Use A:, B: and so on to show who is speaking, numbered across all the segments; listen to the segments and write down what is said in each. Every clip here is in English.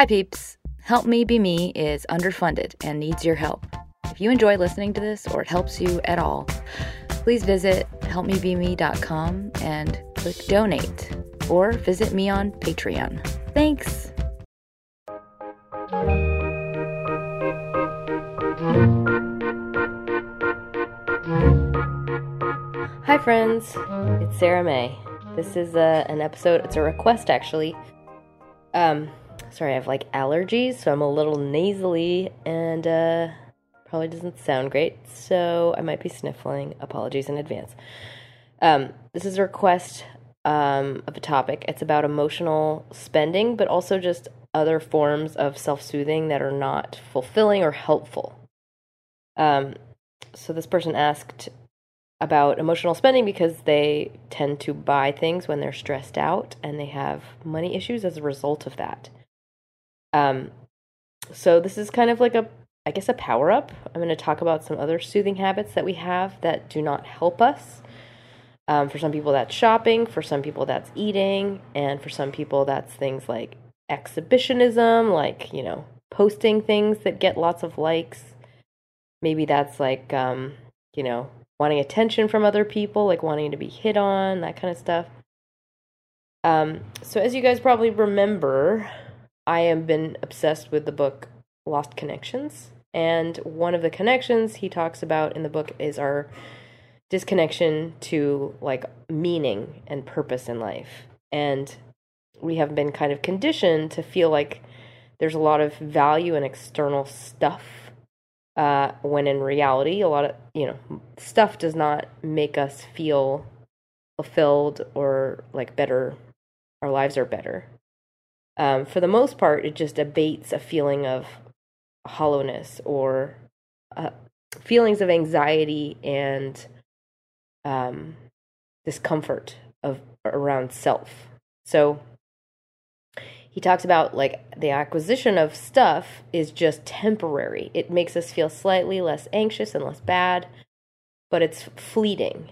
A: Hi, peeps. Help Me Be Me is underfunded and needs your help. If you enjoy listening to this or it helps you at all, please visit helpmebeme.com and click donate or visit me on Patreon. Thanks.
B: Hi, friends. It's Sarah May. This is a, an episode, it's a request actually. Um, sorry, I have like allergies, so I'm a little nasally and uh, probably doesn't sound great, so I might be sniffling. Apologies in advance. Um, this is a request um, of a topic. It's about emotional spending, but also just other forms of self soothing that are not fulfilling or helpful. Um, so this person asked about emotional spending because they tend to buy things when they're stressed out and they have money issues as a result of that. Um, so this is kind of like a, I guess, a power up. I'm going to talk about some other soothing habits that we have that do not help us. Um, for some people, that's shopping. For some people, that's eating, and for some people, that's things like exhibitionism, like you know, posting things that get lots of likes. Maybe that's like, um, you know, wanting attention from other people, like wanting to be hit on, that kind of stuff. Um, so, as you guys probably remember, I have been obsessed with the book Lost Connections. And one of the connections he talks about in the book is our disconnection to like meaning and purpose in life. And we have been kind of conditioned to feel like there's a lot of value in external stuff uh, when in reality, a lot of you know stuff does not make us feel fulfilled or like better. Our lives are better. Um, for the most part, it just abates a feeling of hollowness or uh, feelings of anxiety and um, discomfort of around self. So he talks about like the acquisition of stuff is just temporary. It makes us feel slightly less anxious and less bad, but it's fleeting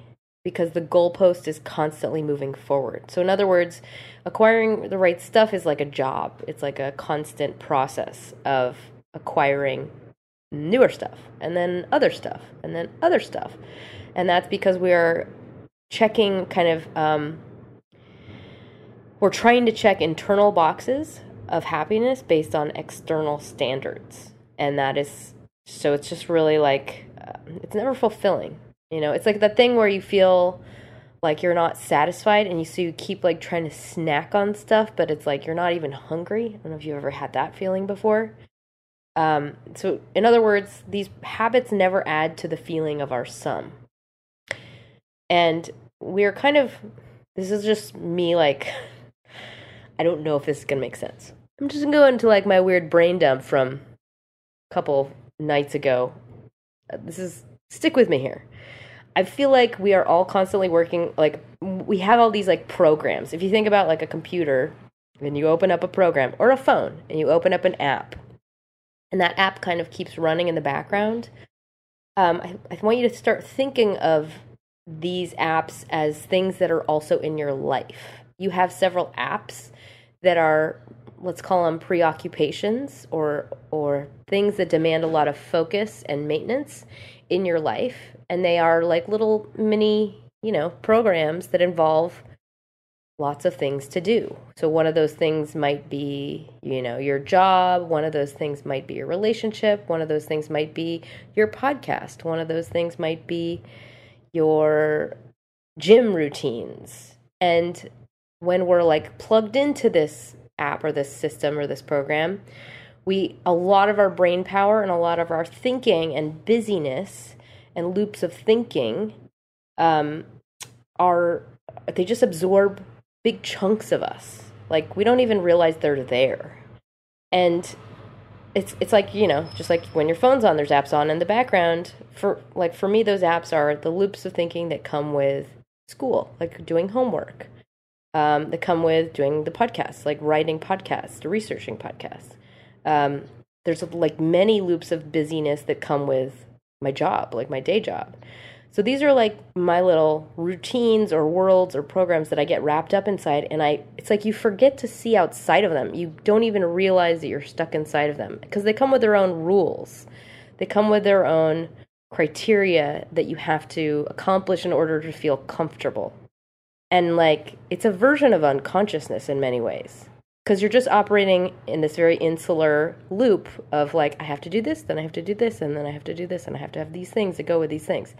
B: because the goalpost is constantly moving forward. So, in other words, acquiring the right stuff is like a job, it's like a constant process of acquiring newer stuff and then other stuff and then other stuff. And that's because we are checking kind of um, we're trying to check internal boxes of happiness based on external standards. And that is so it's just really like uh, it's never fulfilling. You know, it's like the thing where you feel like you're not satisfied and you so you keep like trying to snack on stuff, but it's like you're not even hungry. I don't know if you've ever had that feeling before. Um, so, in other words, these habits never add to the feeling of our sum. And we're kind of, this is just me like I don't know if this is gonna make sense. I'm just gonna go into like my weird brain dump from a couple nights ago. Uh, this is stick with me here. I feel like we are all constantly working like we have all these like programs. If you think about like a computer and you open up a program or a phone and you open up an app and that app kind of keeps running in the background. Um, I, I want you to start thinking of these apps as things that are also in your life. You have several apps that are let's call them preoccupations or or things that demand a lot of focus and maintenance in your life and they are like little mini you know programs that involve lots of things to do. So one of those things might be you know your job. One of those things might be your relationship. One of those things might be your podcast. One of those things might be your gym routines. And when we're like plugged into this app or this system or this program, we a lot of our brain power and a lot of our thinking and busyness and loops of thinking um, are they just absorb big chunks of us. Like we don't even realize they're there, and it's it's like you know just like when your phone's on, there's apps on in the background. For like for me, those apps are the loops of thinking that come with school, like doing homework um, that come with doing the podcast, like writing podcasts, researching podcasts. Um, there's like many loops of busyness that come with my job, like my day job. So these are like my little routines or worlds or programs that I get wrapped up inside and I it's like you forget to see outside of them. You don't even realize that you're stuck inside of them because they come with their own rules. They come with their own criteria that you have to accomplish in order to feel comfortable. And like it's a version of unconsciousness in many ways because you're just operating in this very insular loop of like I have to do this, then I have to do this, and then I have to do this, and I have to have these things that go with these things.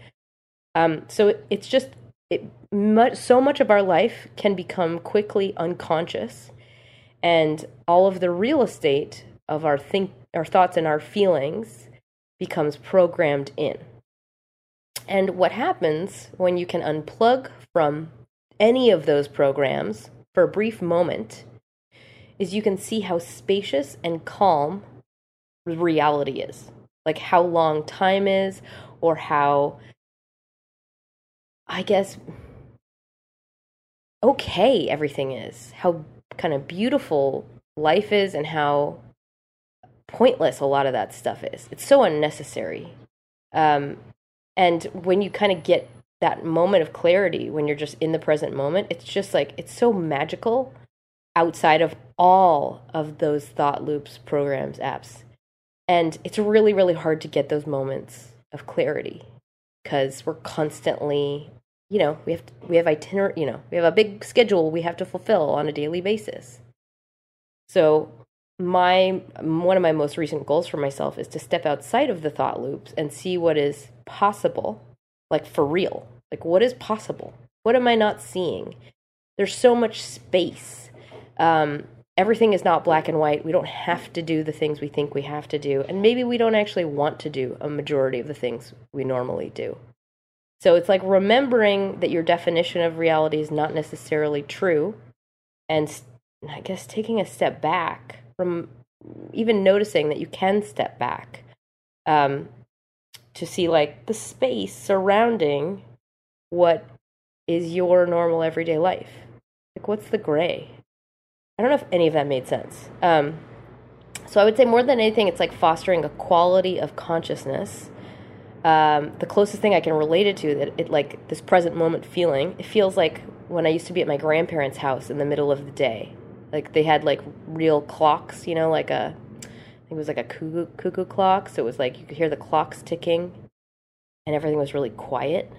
B: Um, so it's just it much so much of our life can become quickly unconscious, and all of the real estate of our think our thoughts and our feelings becomes programmed in. And what happens when you can unplug from any of those programs for a brief moment is you can see how spacious and calm reality is. Like how long time is, or how, I guess, okay everything is. How kind of beautiful life is, and how pointless a lot of that stuff is. It's so unnecessary. Um, and when you kind of get that moment of clarity, when you're just in the present moment, it's just like, it's so magical outside of all of those thought loops, programs, apps. And it's really, really hard to get those moments of clarity because we're constantly, you know, we have we have itinerary, you know, we have a big schedule we have to fulfill on a daily basis. So my one of my most recent goals for myself is to step outside of the thought loops and see what is possible, like for real. Like what is possible? What am I not seeing? There's so much space um, everything is not black and white. We don't have to do the things we think we have to do. And maybe we don't actually want to do a majority of the things we normally do. So it's like remembering that your definition of reality is not necessarily true. And I guess taking a step back from even noticing that you can step back um, to see like the space surrounding what is your normal everyday life. Like, what's the gray? I don't know if any of that made sense. Um, so I would say more than anything, it's like fostering a quality of consciousness. Um, the closest thing I can relate it to that it like this present moment feeling. It feels like when I used to be at my grandparents' house in the middle of the day. Like they had like real clocks, you know, like a I think it was like a cuckoo, cuckoo clock. So it was like you could hear the clocks ticking, and everything was really quiet,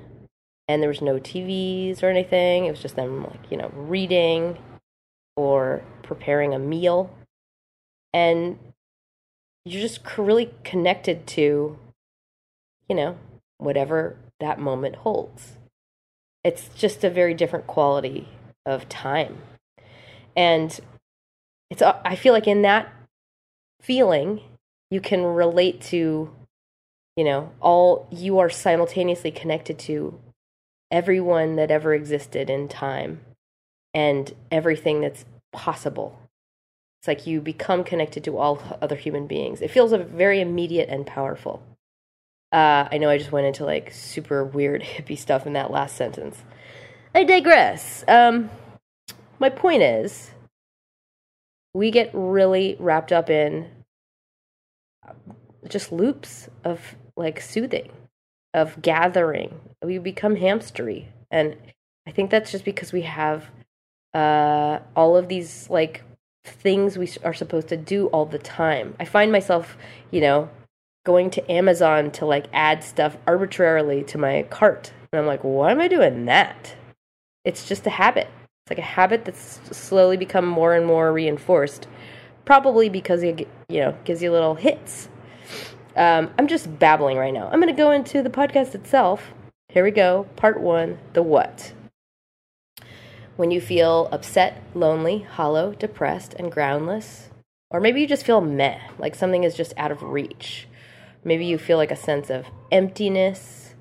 B: and there was no TVs or anything. It was just them like you know reading or preparing a meal. And you're just really connected to, you know, whatever that moment holds. It's just a very different quality of time. And it's uh, I feel like in that feeling you can relate to you know all you are simultaneously connected to everyone that ever existed in time and everything that's possible. It's like you become connected to all other human beings. It feels very immediate and powerful. Uh, I know I just went into like super weird hippie stuff in that last sentence. I digress. Um, my point is, we get really wrapped up in just loops of like soothing, of gathering. We become hamstery. And I think that's just because we have uh, all of these like things we are supposed to do all the time. I find myself, you know, going to Amazon to like add stuff arbitrarily to my cart. And I'm like, why am I doing that? It's just a habit. It's like a habit that's slowly become more and more reinforced. Probably because it, you know, gives you little hits. Um, I'm just babbling right now. I'm going to go into the podcast itself. Here we go. Part one The What when you feel upset, lonely, hollow, depressed, and groundless. Or maybe you just feel meh, like something is just out of reach. Maybe you feel like a sense of emptiness,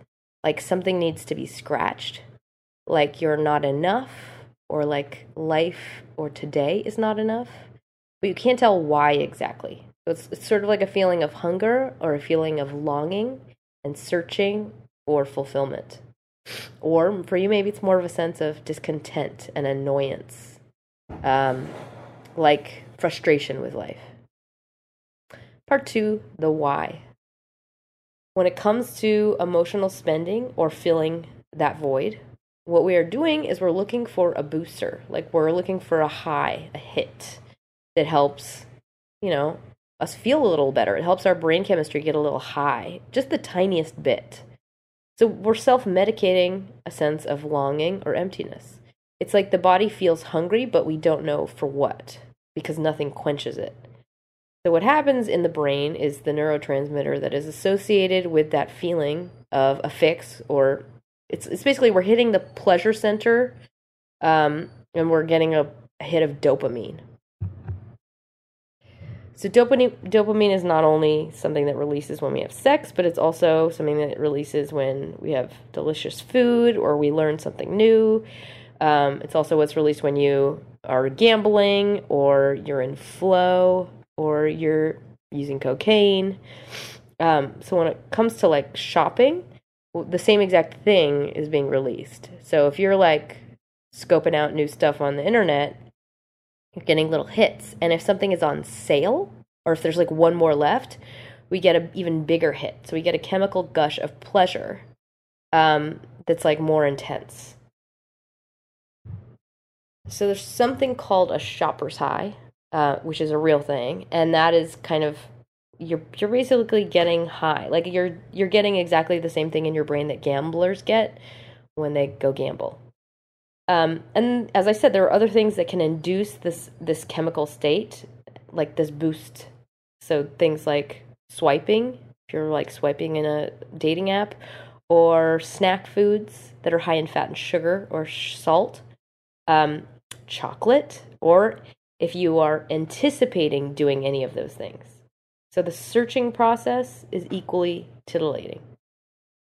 B: like something needs to be scratched, like you're not enough, or like life or today is not enough. But you can't tell why exactly. So it's, it's sort of like a feeling of hunger or a feeling of longing and searching for fulfillment. Or for you, maybe it's more of a sense of discontent and annoyance, um, like frustration with life. Part two the why. when it comes to emotional spending or filling that void, what we are doing is we're looking for a booster. Like we're looking for a high, a hit that helps, you know, us feel a little better. It helps our brain chemistry get a little high, just the tiniest bit. So we're self medicating a sense of longing or emptiness. It's like the body feels hungry, but we don't know for what because nothing quenches it. So, what happens in the brain is the neurotransmitter that is associated with that feeling of a fix, or it's, it's basically we're hitting the pleasure center um, and we're getting a, a hit of dopamine. So dopamine dopamine is not only something that releases when we have sex, but it's also something that releases when we have delicious food or we learn something new. Um, it's also what's released when you are gambling or you're in flow or you're using cocaine. Um, so when it comes to like shopping, the same exact thing is being released. So if you're like scoping out new stuff on the internet, getting little hits. And if something is on sale, or if there's like one more left, we get an even bigger hit. So we get a chemical gush of pleasure um, that's like more intense. So there's something called a shopper's high, uh, which is a real thing, and that is kind of you're you're basically getting high. Like you're you're getting exactly the same thing in your brain that gamblers get when they go gamble. Um, and as I said, there are other things that can induce this this chemical state, like this boost. So things like swiping, if you're like swiping in a dating app, or snack foods that are high in fat and sugar or salt, um, chocolate, or if you are anticipating doing any of those things. So the searching process is equally titillating.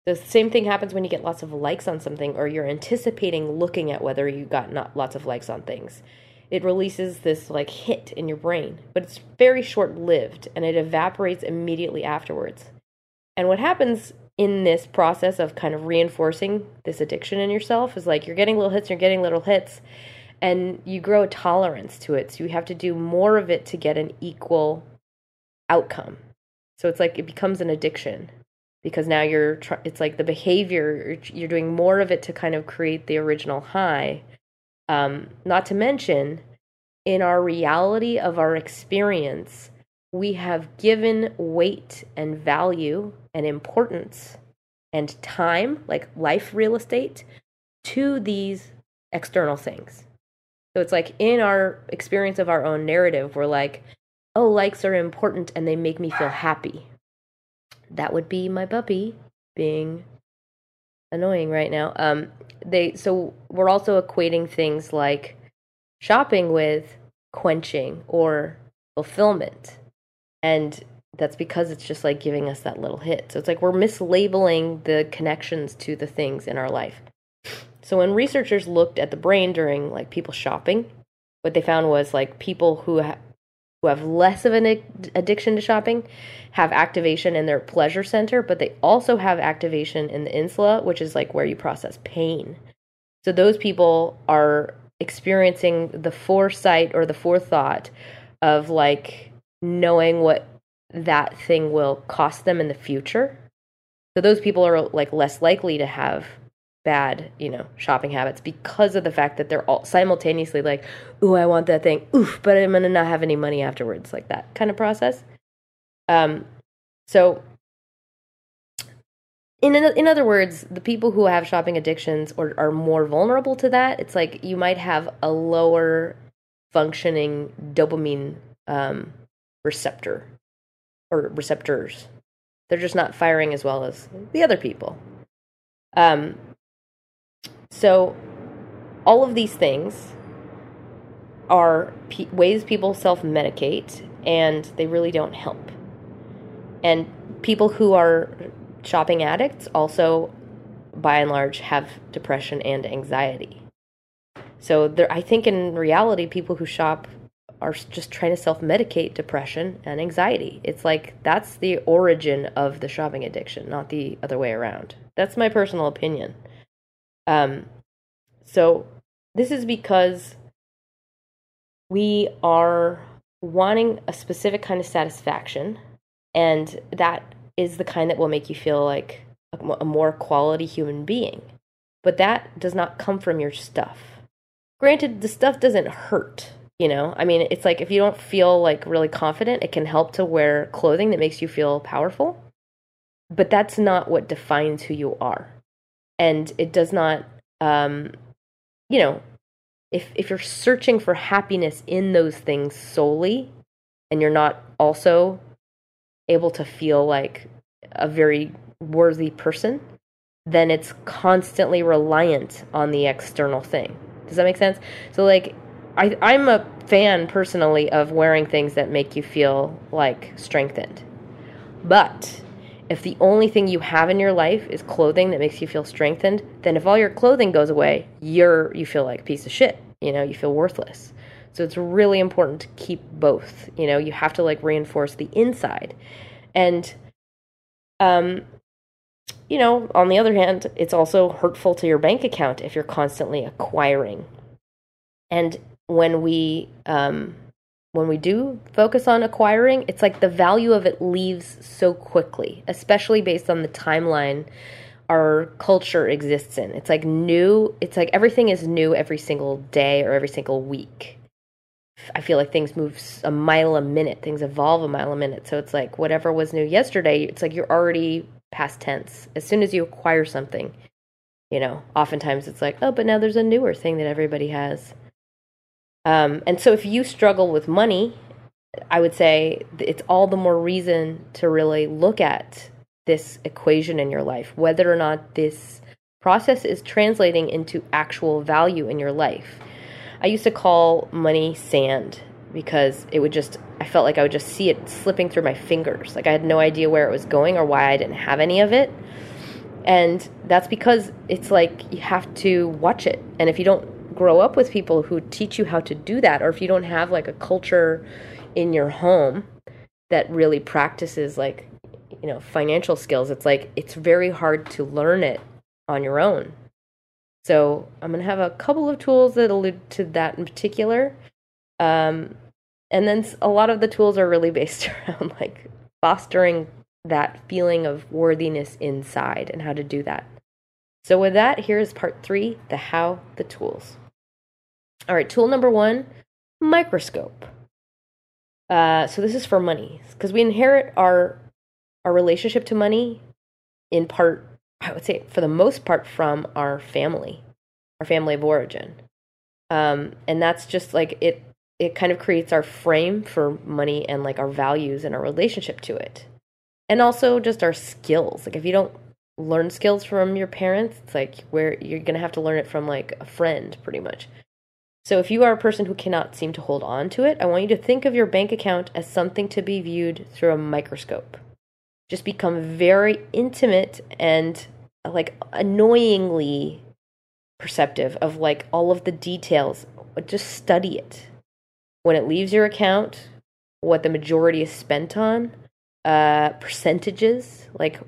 B: The same thing happens when you get lots of likes on something or you're anticipating looking at whether you got not lots of likes on things. It releases this like hit in your brain, but it's very short lived and it evaporates immediately afterwards. And what happens in this process of kind of reinforcing this addiction in yourself is like you're getting little hits, you're getting little hits, and you grow a tolerance to it. So you have to do more of it to get an equal outcome. So it's like it becomes an addiction because now you're tr- it's like the behavior you're doing more of it to kind of create the original high. Um, not to mention in our reality of our experience we have given weight and value and importance and time like life real estate to these external things. So it's like in our experience of our own narrative we're like oh likes are important and they make me feel happy that would be my puppy being annoying right now. Um, they so we're also equating things like shopping with quenching or fulfillment, and that's because it's just like giving us that little hit. So it's like we're mislabeling the connections to the things in our life. So when researchers looked at the brain during like people shopping, what they found was like people who ha- who have less of an addiction to shopping have activation in their pleasure center, but they also have activation in the insula, which is like where you process pain. So those people are experiencing the foresight or the forethought of like knowing what that thing will cost them in the future. So those people are like less likely to have bad, you know, shopping habits because of the fact that they're all simultaneously like, "Ooh, I want that thing. Oof, but I'm gonna not have any money afterwards." Like that kind of process. Um, so in in other words, the people who have shopping addictions or are more vulnerable to that, it's like you might have a lower functioning dopamine um, receptor or receptors. They're just not firing as well as the other people. Um, so, all of these things are p- ways people self medicate, and they really don't help. And people who are shopping addicts also, by and large, have depression and anxiety. So, there, I think in reality, people who shop are just trying to self medicate depression and anxiety. It's like that's the origin of the shopping addiction, not the other way around. That's my personal opinion. Um, so this is because we are wanting a specific kind of satisfaction, and that is the kind that will make you feel like a, a more quality human being. But that does not come from your stuff. Granted, the stuff doesn't hurt, you know? I mean, it's like if you don't feel like really confident, it can help to wear clothing that makes you feel powerful. But that's not what defines who you are. And it does not, um, you know, if, if you're searching for happiness in those things solely, and you're not also able to feel like a very worthy person, then it's constantly reliant on the external thing. Does that make sense? So, like, I, I'm a fan personally of wearing things that make you feel like strengthened. But if the only thing you have in your life is clothing that makes you feel strengthened, then if all your clothing goes away, you're you feel like a piece of shit. You know, you feel worthless. So it's really important to keep both. You know, you have to like reinforce the inside. And um you know, on the other hand, it's also hurtful to your bank account if you're constantly acquiring. And when we um when we do focus on acquiring, it's like the value of it leaves so quickly, especially based on the timeline our culture exists in. It's like new, it's like everything is new every single day or every single week. I feel like things move a mile a minute, things evolve a mile a minute. So it's like whatever was new yesterday, it's like you're already past tense. As soon as you acquire something, you know, oftentimes it's like, oh, but now there's a newer thing that everybody has. Um, and so if you struggle with money, I would say it's all the more reason to really look at this equation in your life, whether or not this process is translating into actual value in your life. I used to call money sand because it would just, I felt like I would just see it slipping through my fingers. Like I had no idea where it was going or why I didn't have any of it. And that's because it's like you have to watch it. And if you don't grow up with people who teach you how to do that, or if you don't have like a culture in your home that really practices like you know financial skills it's like it's very hard to learn it on your own. So i'm going to have a couple of tools that allude to that in particular um, and then a lot of the tools are really based around like fostering that feeling of worthiness inside and how to do that. So with that here's part three the how the tools all right tool number one microscope uh, so this is for money because we inherit our our relationship to money in part, I would say, for the most part, from our family, our family of origin. Um, and that's just like it, it kind of creates our frame for money and like our values and our relationship to it. And also just our skills. Like if you don't learn skills from your parents, it's like where you're to have to learn it from like a friend pretty much. So if you are a person who cannot seem to hold on to it, I want you to think of your bank account as something to be viewed through a microscope just become very intimate and like annoyingly perceptive of like all of the details. Just study it. When it leaves your account, what the majority is spent on, uh, percentages, like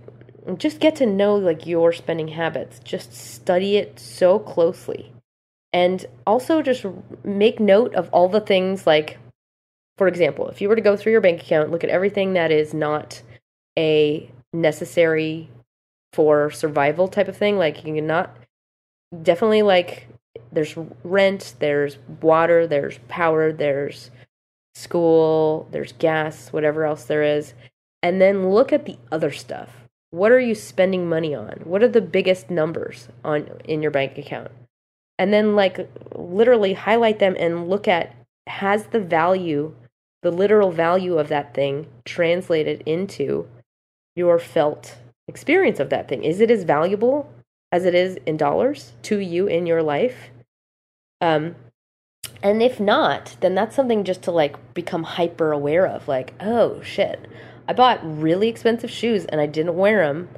B: just get to know like your spending habits. Just study it so closely. And also just make note of all the things like for example, if you were to go through your bank account, look at everything that is not a necessary for survival type of thing. Like you cannot definitely like there's rent, there's water, there's power, there's school, there's gas, whatever else there is. And then look at the other stuff. What are you spending money on? What are the biggest numbers on in your bank account? And then like literally highlight them and look at has the value, the literal value of that thing translated into your felt experience of that thing. Is it as valuable as it is in dollars to you in your life? Um, and if not, then that's something just to like become hyper aware of. Like, oh shit, I bought really expensive shoes and I didn't wear them.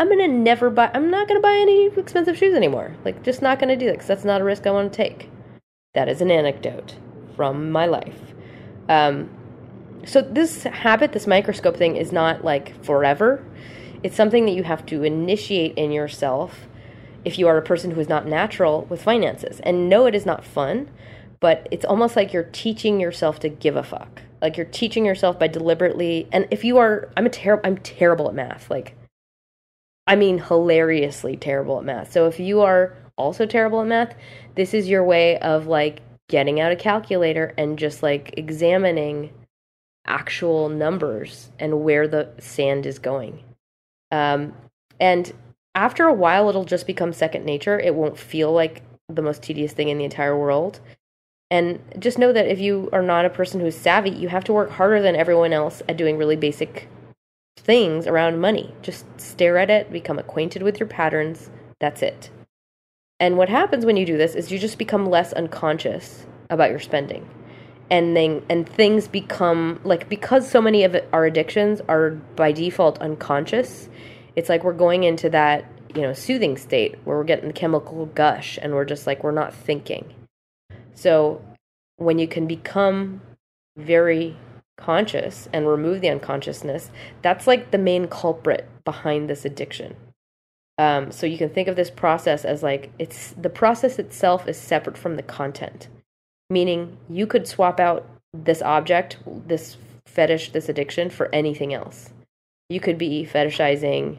B: I'm gonna never buy. I'm not gonna buy any expensive shoes anymore. Like, just not gonna do that because that's not a risk I want to take. That is an anecdote from my life. Um, so this habit, this microscope thing, is not like forever. It's something that you have to initiate in yourself if you are a person who is not natural with finances. And no, it is not fun, but it's almost like you're teaching yourself to give a fuck. Like you're teaching yourself by deliberately and if you are I'm a terrible I'm terrible at math. Like I mean hilariously terrible at math. So if you are also terrible at math, this is your way of like getting out a calculator and just like examining actual numbers and where the sand is going. Um, and after a while, it'll just become second nature. It won't feel like the most tedious thing in the entire world. And just know that if you are not a person who's savvy, you have to work harder than everyone else at doing really basic things around money. Just stare at it, become acquainted with your patterns. That's it. And what happens when you do this is you just become less unconscious about your spending. And then and things become like because so many of our addictions are by default unconscious, it's like we're going into that, you know, soothing state where we're getting the chemical gush and we're just like we're not thinking. So when you can become very conscious and remove the unconsciousness, that's like the main culprit behind this addiction. Um, so you can think of this process as like it's the process itself is separate from the content, meaning you could swap out this object, this fetish, this addiction for anything else. You could be fetishizing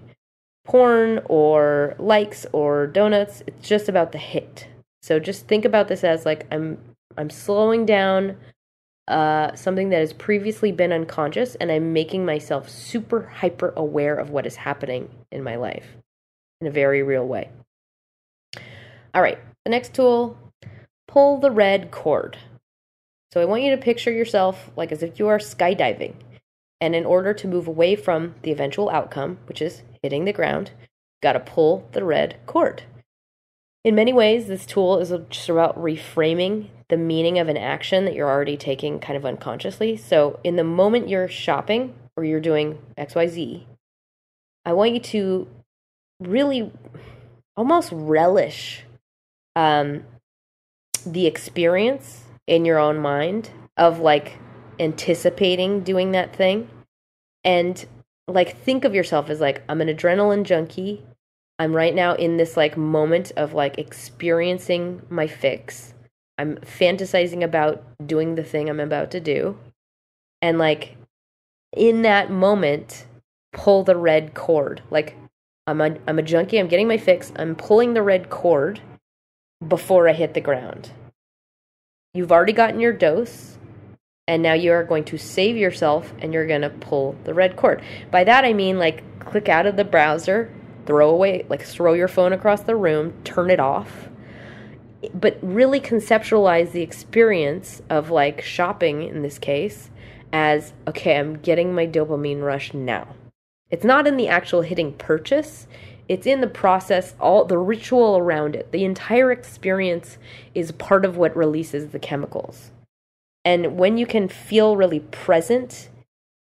B: porn or likes or donuts. It's just about the hit. So just think about this as like I'm I'm slowing down uh, something that has previously been unconscious and I'm making myself super hyper aware of what is happening in my life in a very real way. All right, the next tool pull the red cord. So I want you to picture yourself like as if you are skydiving. And in order to move away from the eventual outcome, which is hitting the ground, you've got to pull the red cord. In many ways, this tool is just about reframing the meaning of an action that you're already taking kind of unconsciously. So, in the moment you're shopping or you're doing XYZ, I want you to really almost relish um, the experience in your own mind of like anticipating doing that thing and like think of yourself as like I'm an adrenaline junkie. I'm right now in this like moment of like experiencing my fix. I'm fantasizing about doing the thing I'm about to do. And like in that moment pull the red cord. Like I'm a, I'm a junkie. I'm getting my fix. I'm pulling the red cord before I hit the ground. You've already gotten your dose, and now you are going to save yourself and you're going to pull the red cord. By that, I mean like click out of the browser, throw away, like throw your phone across the room, turn it off. But really conceptualize the experience of like shopping in this case as okay, I'm getting my dopamine rush now. It's not in the actual hitting purchase, it's in the process, all the ritual around it. The entire experience is part of what releases the chemicals. And when you can feel really present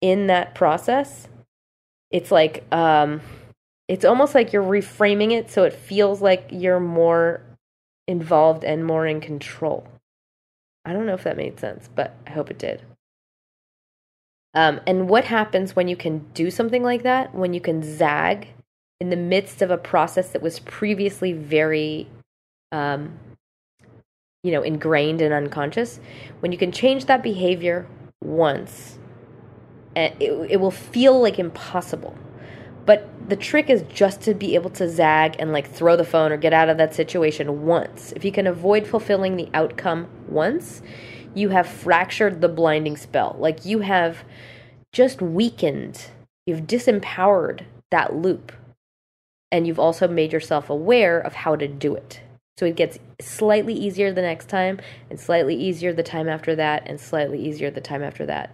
B: in that process, it's like um it's almost like you're reframing it so it feels like you're more involved and more in control. I don't know if that made sense, but I hope it did. Um, and what happens when you can do something like that? When you can zag in the midst of a process that was previously very, um, you know, ingrained and unconscious? When you can change that behavior once, it, it will feel like impossible. But the trick is just to be able to zag and like throw the phone or get out of that situation once. If you can avoid fulfilling the outcome once, you have fractured the blinding spell. Like you have just weakened, you've disempowered that loop. And you've also made yourself aware of how to do it. So it gets slightly easier the next time, and slightly easier the time after that, and slightly easier the time after that.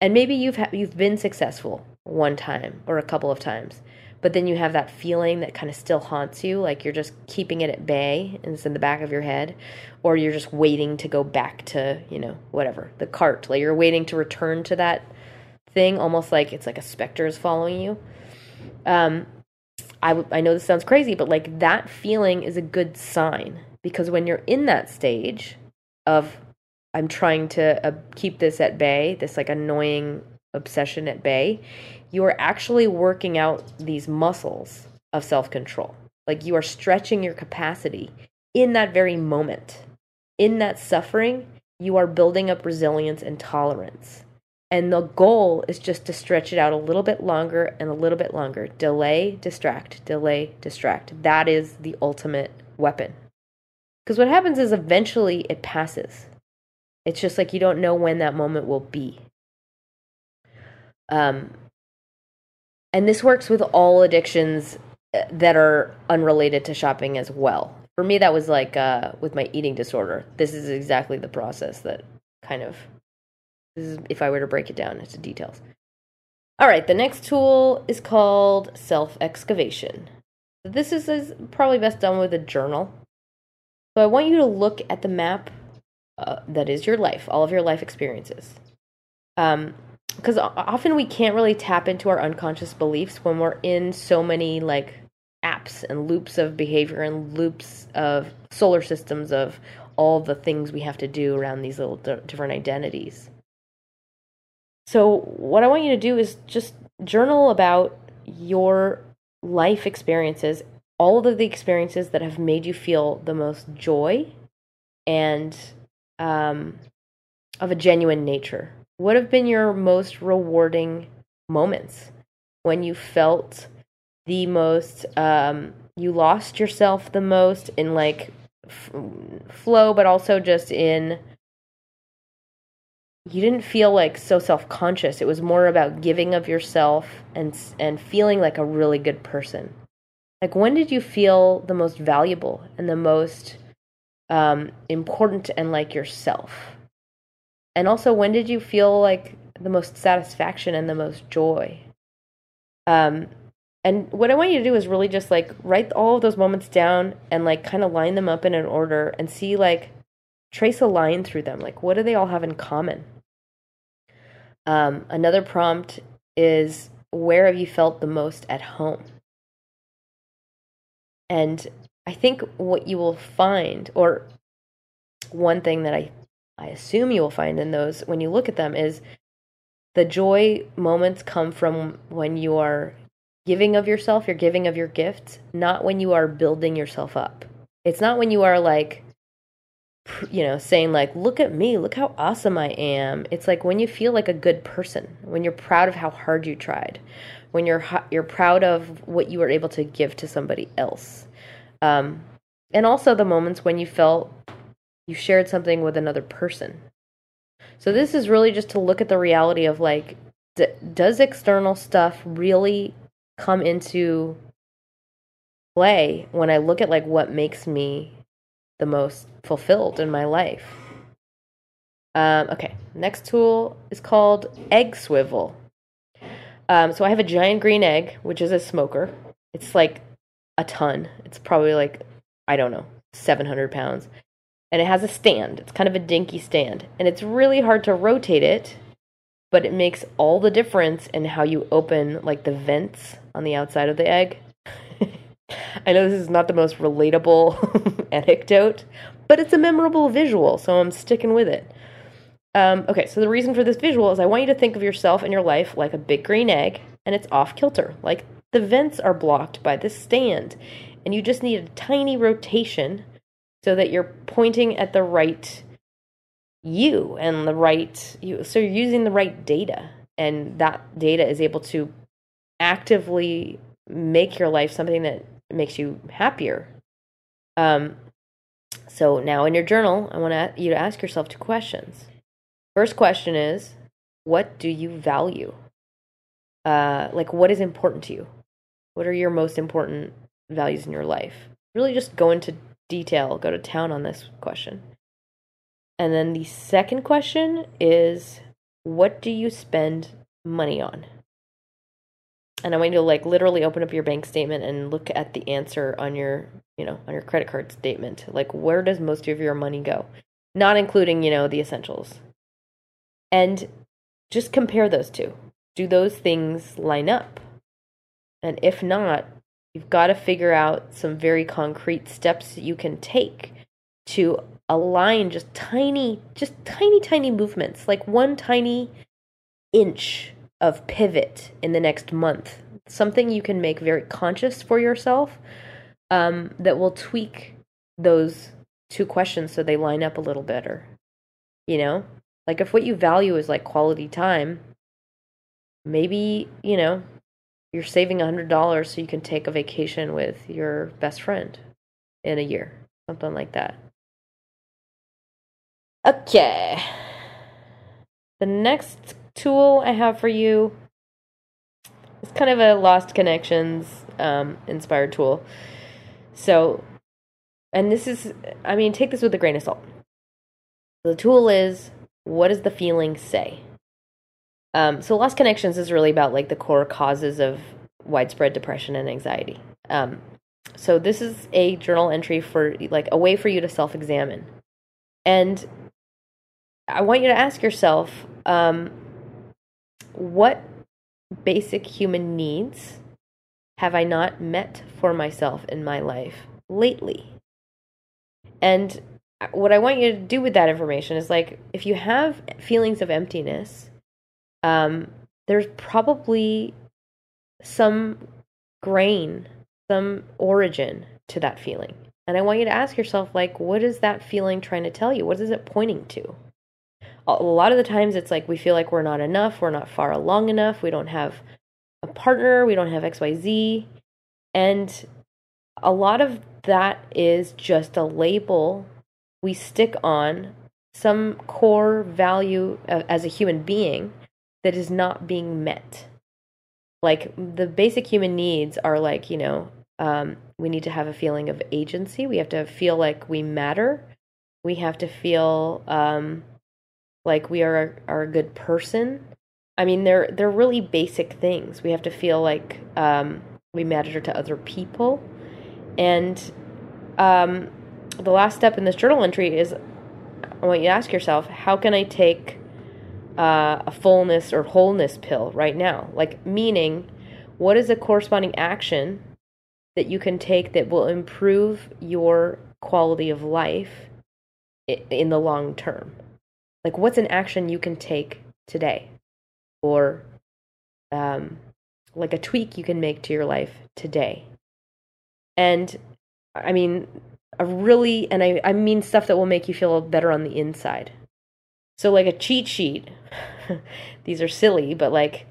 B: And maybe you've ha- you've been successful one time or a couple of times, but then you have that feeling that kind of still haunts you like you're just keeping it at bay and it's in the back of your head or you're just waiting to go back to you know whatever the cart. Like you're waiting to return to that thing almost like it's like a specter is following you. Um I, I know this sounds crazy but like that feeling is a good sign because when you're in that stage of i'm trying to uh, keep this at bay this like annoying obsession at bay you are actually working out these muscles of self control. Like you are stretching your capacity in that very moment. In that suffering, you are building up resilience and tolerance. And the goal is just to stretch it out a little bit longer and a little bit longer. Delay, distract, delay, distract. That is the ultimate weapon. Because what happens is eventually it passes. It's just like you don't know when that moment will be. Um, and this works with all addictions uh, that are unrelated to shopping as well. For me, that was like uh, with my eating disorder. This is exactly the process that kind of, this is if I were to break it down into details. All right, the next tool is called self excavation. This is, is probably best done with a journal. So I want you to look at the map uh, that is your life, all of your life experiences. Um, because often we can't really tap into our unconscious beliefs when we're in so many like apps and loops of behavior and loops of solar systems of all the things we have to do around these little d- different identities. So, what I want you to do is just journal about your life experiences, all of the experiences that have made you feel the most joy and um, of a genuine nature. What have been your most rewarding moments when you felt the most, um, you lost yourself the most in like f- flow, but also just in, you didn't feel like so self conscious. It was more about giving of yourself and, and feeling like a really good person. Like, when did you feel the most valuable and the most um, important and like yourself? And also, when did you feel like the most satisfaction and the most joy? Um, and what I want you to do is really just like write all of those moments down and like kind of line them up in an order and see like trace a line through them. Like, what do they all have in common? Um, another prompt is where have you felt the most at home? And I think what you will find, or one thing that I I assume you will find in those when you look at them is the joy moments come from when you are giving of yourself, you're giving of your gifts, not when you are building yourself up. It's not when you are like, you know, saying like, look at me, look how awesome I am. It's like when you feel like a good person, when you're proud of how hard you tried, when you're you're proud of what you were able to give to somebody else, um, and also the moments when you felt you shared something with another person. So this is really just to look at the reality of like, d- does external stuff really come into play when I look at like what makes me the most fulfilled in my life? Um, okay, next tool is called egg swivel. Um, so I have a giant green egg, which is a smoker. It's like a ton. It's probably like, I don't know, 700 pounds and it has a stand. It's kind of a dinky stand, and it's really hard to rotate it, but it makes all the difference in how you open like the vents on the outside of the egg. I know this is not the most relatable anecdote, but it's a memorable visual, so I'm sticking with it. Um, okay, so the reason for this visual is I want you to think of yourself and your life like a big green egg, and it's off kilter. Like the vents are blocked by this stand, and you just need a tiny rotation so that you're pointing at the right you and the right you so you're using the right data and that data is able to actively make your life something that makes you happier. Um so now in your journal i want you to ask yourself two questions. First question is what do you value? Uh like what is important to you? What are your most important values in your life? Really just go into detail, go to town on this question. And then the second question is what do you spend money on? And I want you to like literally open up your bank statement and look at the answer on your, you know, on your credit card statement. Like where does most of your money go? Not including, you know, the essentials. And just compare those two. Do those things line up? And if not, You've got to figure out some very concrete steps that you can take to align just tiny, just tiny, tiny movements, like one tiny inch of pivot in the next month. Something you can make very conscious for yourself um, that will tweak those two questions so they line up a little better. You know, Like, if what you value is like quality time, maybe, you know, you're saving a $100 so you can take a vacation with your best friend in a year, something like that. Okay. The next tool I have for you is kind of a Lost Connections um, inspired tool. So, and this is, I mean, take this with a grain of salt. The tool is what does the feeling say? Um, so, Lost Connections is really about like the core causes of widespread depression and anxiety. Um, so, this is a journal entry for like a way for you to self examine. And I want you to ask yourself um, what basic human needs have I not met for myself in my life lately? And what I want you to do with that information is like, if you have feelings of emptiness, um, there's probably some grain, some origin to that feeling. And I want you to ask yourself, like, what is that feeling trying to tell you? What is it pointing to? A lot of the times it's like we feel like we're not enough, we're not far along enough, we don't have a partner, we don't have XYZ. And a lot of that is just a label we stick on some core value as a human being that is not being met. Like the basic human needs are like, you know, um, we need to have a feeling of agency. We have to feel like we matter. We have to feel um, like we are are a good person. I mean, they're they're really basic things. We have to feel like um, we matter to other people, and um, the last step in this journal entry is I want you to ask yourself, how can I take uh, a fullness or wholeness pill right now? Like, meaning, what is a corresponding action that you can take that will improve your quality of life in the long term? Like, what's an action you can take today? or um, like a tweak you can make to your life today. And I mean, a really, and I, I mean stuff that will make you feel better on the inside. So, like a cheat sheet, these are silly, but like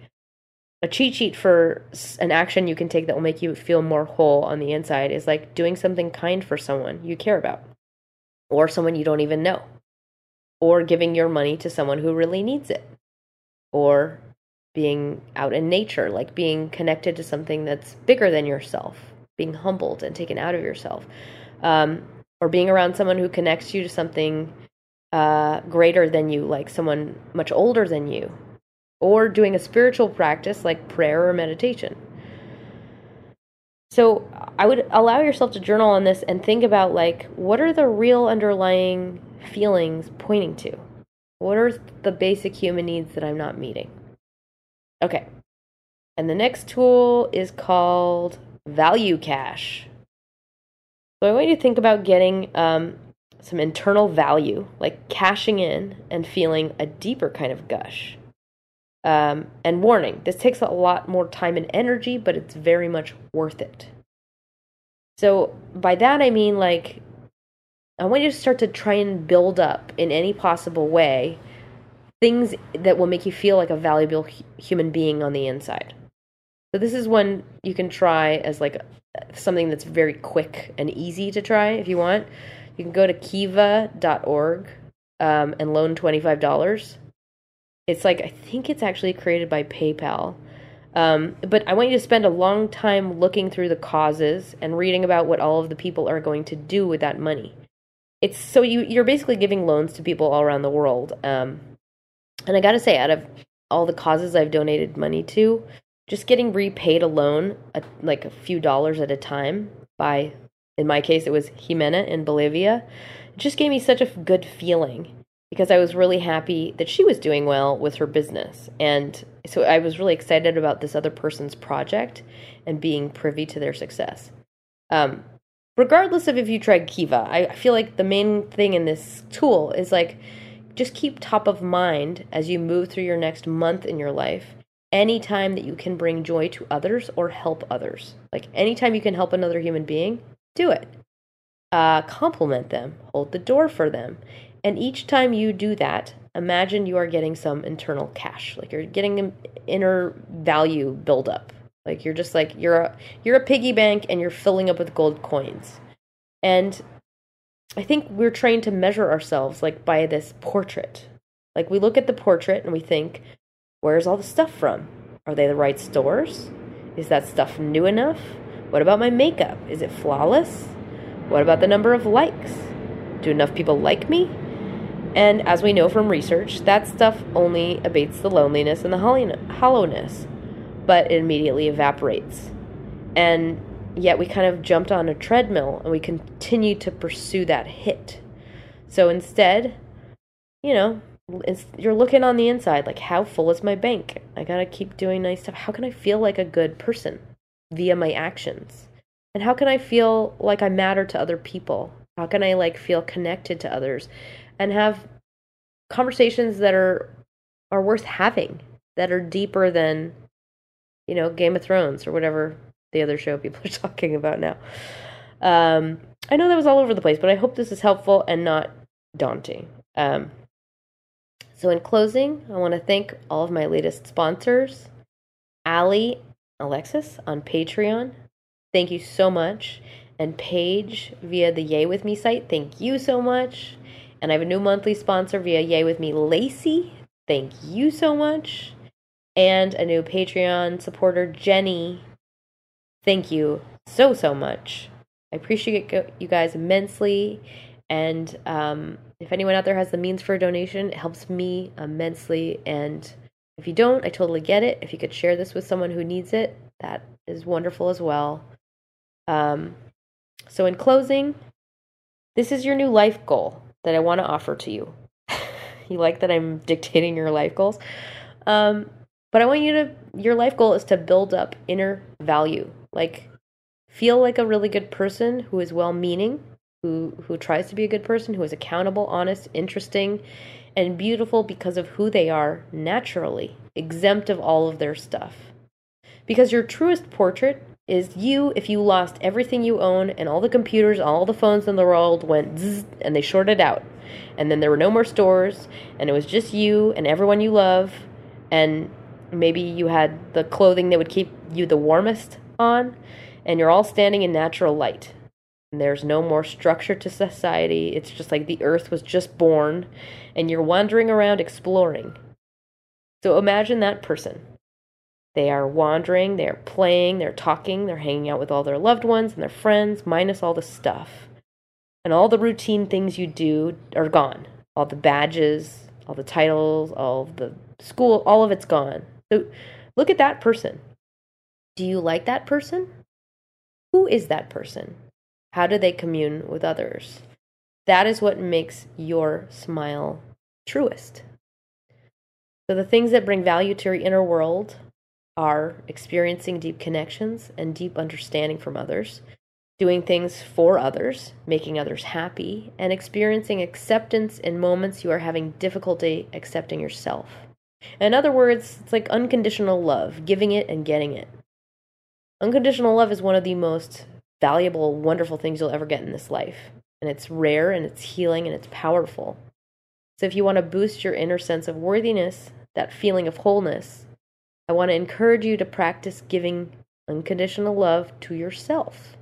B: a cheat sheet for an action you can take that will make you feel more whole on the inside is like doing something kind for someone you care about or someone you don't even know or giving your money to someone who really needs it or being out in nature, like being connected to something that's bigger than yourself, being humbled and taken out of yourself, um, or being around someone who connects you to something uh, greater than you, like someone much older than you, or doing a spiritual practice like prayer or meditation. So I would allow yourself to journal on this and think about like what are the real underlying feelings pointing to? What are the basic human needs that I'm not meeting? Okay. And the next tool is called Value Cache. So I want you to think about getting um, some internal value, like cashing in and feeling a deeper kind of gush. Um, and warning, this takes a lot more time and energy, but it's very much worth it. So by that I mean like I want you to start to try and build up in any possible way things that will make you feel like a valuable human being on the inside. So this is one you can try as like something that's very quick and easy to try if you want. You can go to kiva.org um, and loan $25. It's like, I think it's actually created by PayPal. Um, but I want you to spend a long time looking through the causes and reading about what all of the people are going to do with that money it's so you you're basically giving loans to people all around the world. Um, and I got to say, out of all the causes I've donated money to, just getting repaid a loan, at, like a few dollars at a time by, in my case, it was Jimena in Bolivia, it just gave me such a good feeling because I was really happy that she was doing well with her business. And so I was really excited about this other person's project and being privy to their success. Um, regardless of if you tried Kiva, I feel like the main thing in this tool is like just keep top of mind as you move through your next month in your life. Anytime that you can bring joy to others or help others, like anytime you can help another human being, do it. Uh, compliment them, hold the door for them. And each time you do that, imagine you are getting some internal cash. Like you're getting an inner value buildup. Like you're just like you're a you're a piggy bank and you're filling up with gold coins. And I think we're trained to measure ourselves like by this portrait. Like we look at the portrait and we think, where's all the stuff from? Are they the right stores? Is that stuff new enough? What about my makeup? Is it flawless? What about the number of likes? Do enough people like me? And as we know from research, that stuff only abates the loneliness and the hollowness, but it immediately evaporates. And yet we kind of jumped on a treadmill and we continue to pursue that hit. So instead, you know, you're looking on the inside like, how full is my bank? I gotta keep doing nice stuff. How can I feel like a good person via my actions? And how can I feel like I matter to other people? How can I like feel connected to others and have conversations that are are worth having, that are deeper than you know, Game of Thrones or whatever the other show people are talking about now. Um, I know that was all over the place, but I hope this is helpful and not daunting. Um, so, in closing, I want to thank all of my latest sponsors Allie, Alexis on Patreon. Thank you so much. And Paige via the Yay With Me site. Thank you so much. And I have a new monthly sponsor via Yay With Me, Lacey. Thank you so much. And a new Patreon supporter, Jenny. Thank you so, so much. I appreciate you guys immensely. And um, if anyone out there has the means for a donation, it helps me immensely. And if you don't, I totally get it. If you could share this with someone who needs it, that is wonderful as well. Um, so, in closing, this is your new life goal that I want to offer to you. you like that I'm dictating your life goals? Um, but I want you to, your life goal is to build up inner value. Like, feel like a really good person who is well meaning, who, who tries to be a good person, who is accountable, honest, interesting, and beautiful because of who they are naturally, exempt of all of their stuff. Because your truest portrait is you if you lost everything you own and all the computers, all the phones in the world went zzz, and they shorted out. And then there were no more stores and it was just you and everyone you love and maybe you had the clothing that would keep you the warmest on and you're all standing in natural light. There's no more structure to society. It's just like the earth was just born and you're wandering around exploring. So imagine that person they are wandering, they're playing, they're talking, they're hanging out with all their loved ones and their friends, minus all the stuff. And all the routine things you do are gone. All the badges, all the titles, all the school, all of it's gone. So look at that person. Do you like that person? Who is that person? How do they commune with others? That is what makes your smile truest. So, the things that bring value to your inner world are experiencing deep connections and deep understanding from others, doing things for others, making others happy, and experiencing acceptance in moments you are having difficulty accepting yourself. In other words, it's like unconditional love, giving it and getting it. Unconditional love is one of the most valuable, wonderful things you'll ever get in this life. And it's rare and it's healing and it's powerful. So if you want to boost your inner sense of worthiness, that feeling of wholeness, I want to encourage you to practice giving unconditional love to yourself.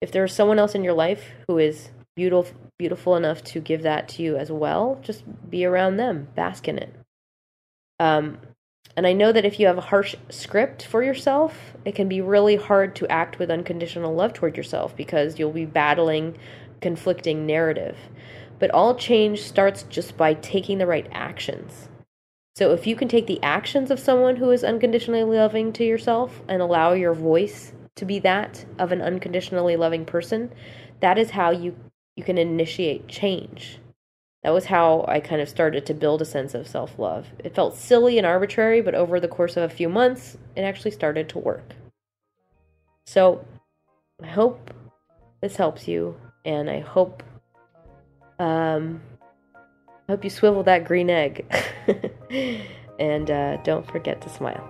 B: If there is someone else in your life who is beautiful beautiful enough to give that to you as well, just be around them, bask in it. Um, and I know that if you have a harsh script for yourself, it can be really hard to act with unconditional love toward yourself because you'll be battling conflicting narrative. But all change starts just by taking the right actions. So if you can take the actions of someone who is unconditionally loving to yourself and allow your voice to be that of an unconditionally loving person, that is how you you can initiate change. That was how I kind of started to build a sense of self-love. It felt silly and arbitrary, but over the course of a few months, it actually started to work. So, I hope this helps you and I hope um hope you swivel that green egg. and uh, don't forget to smile.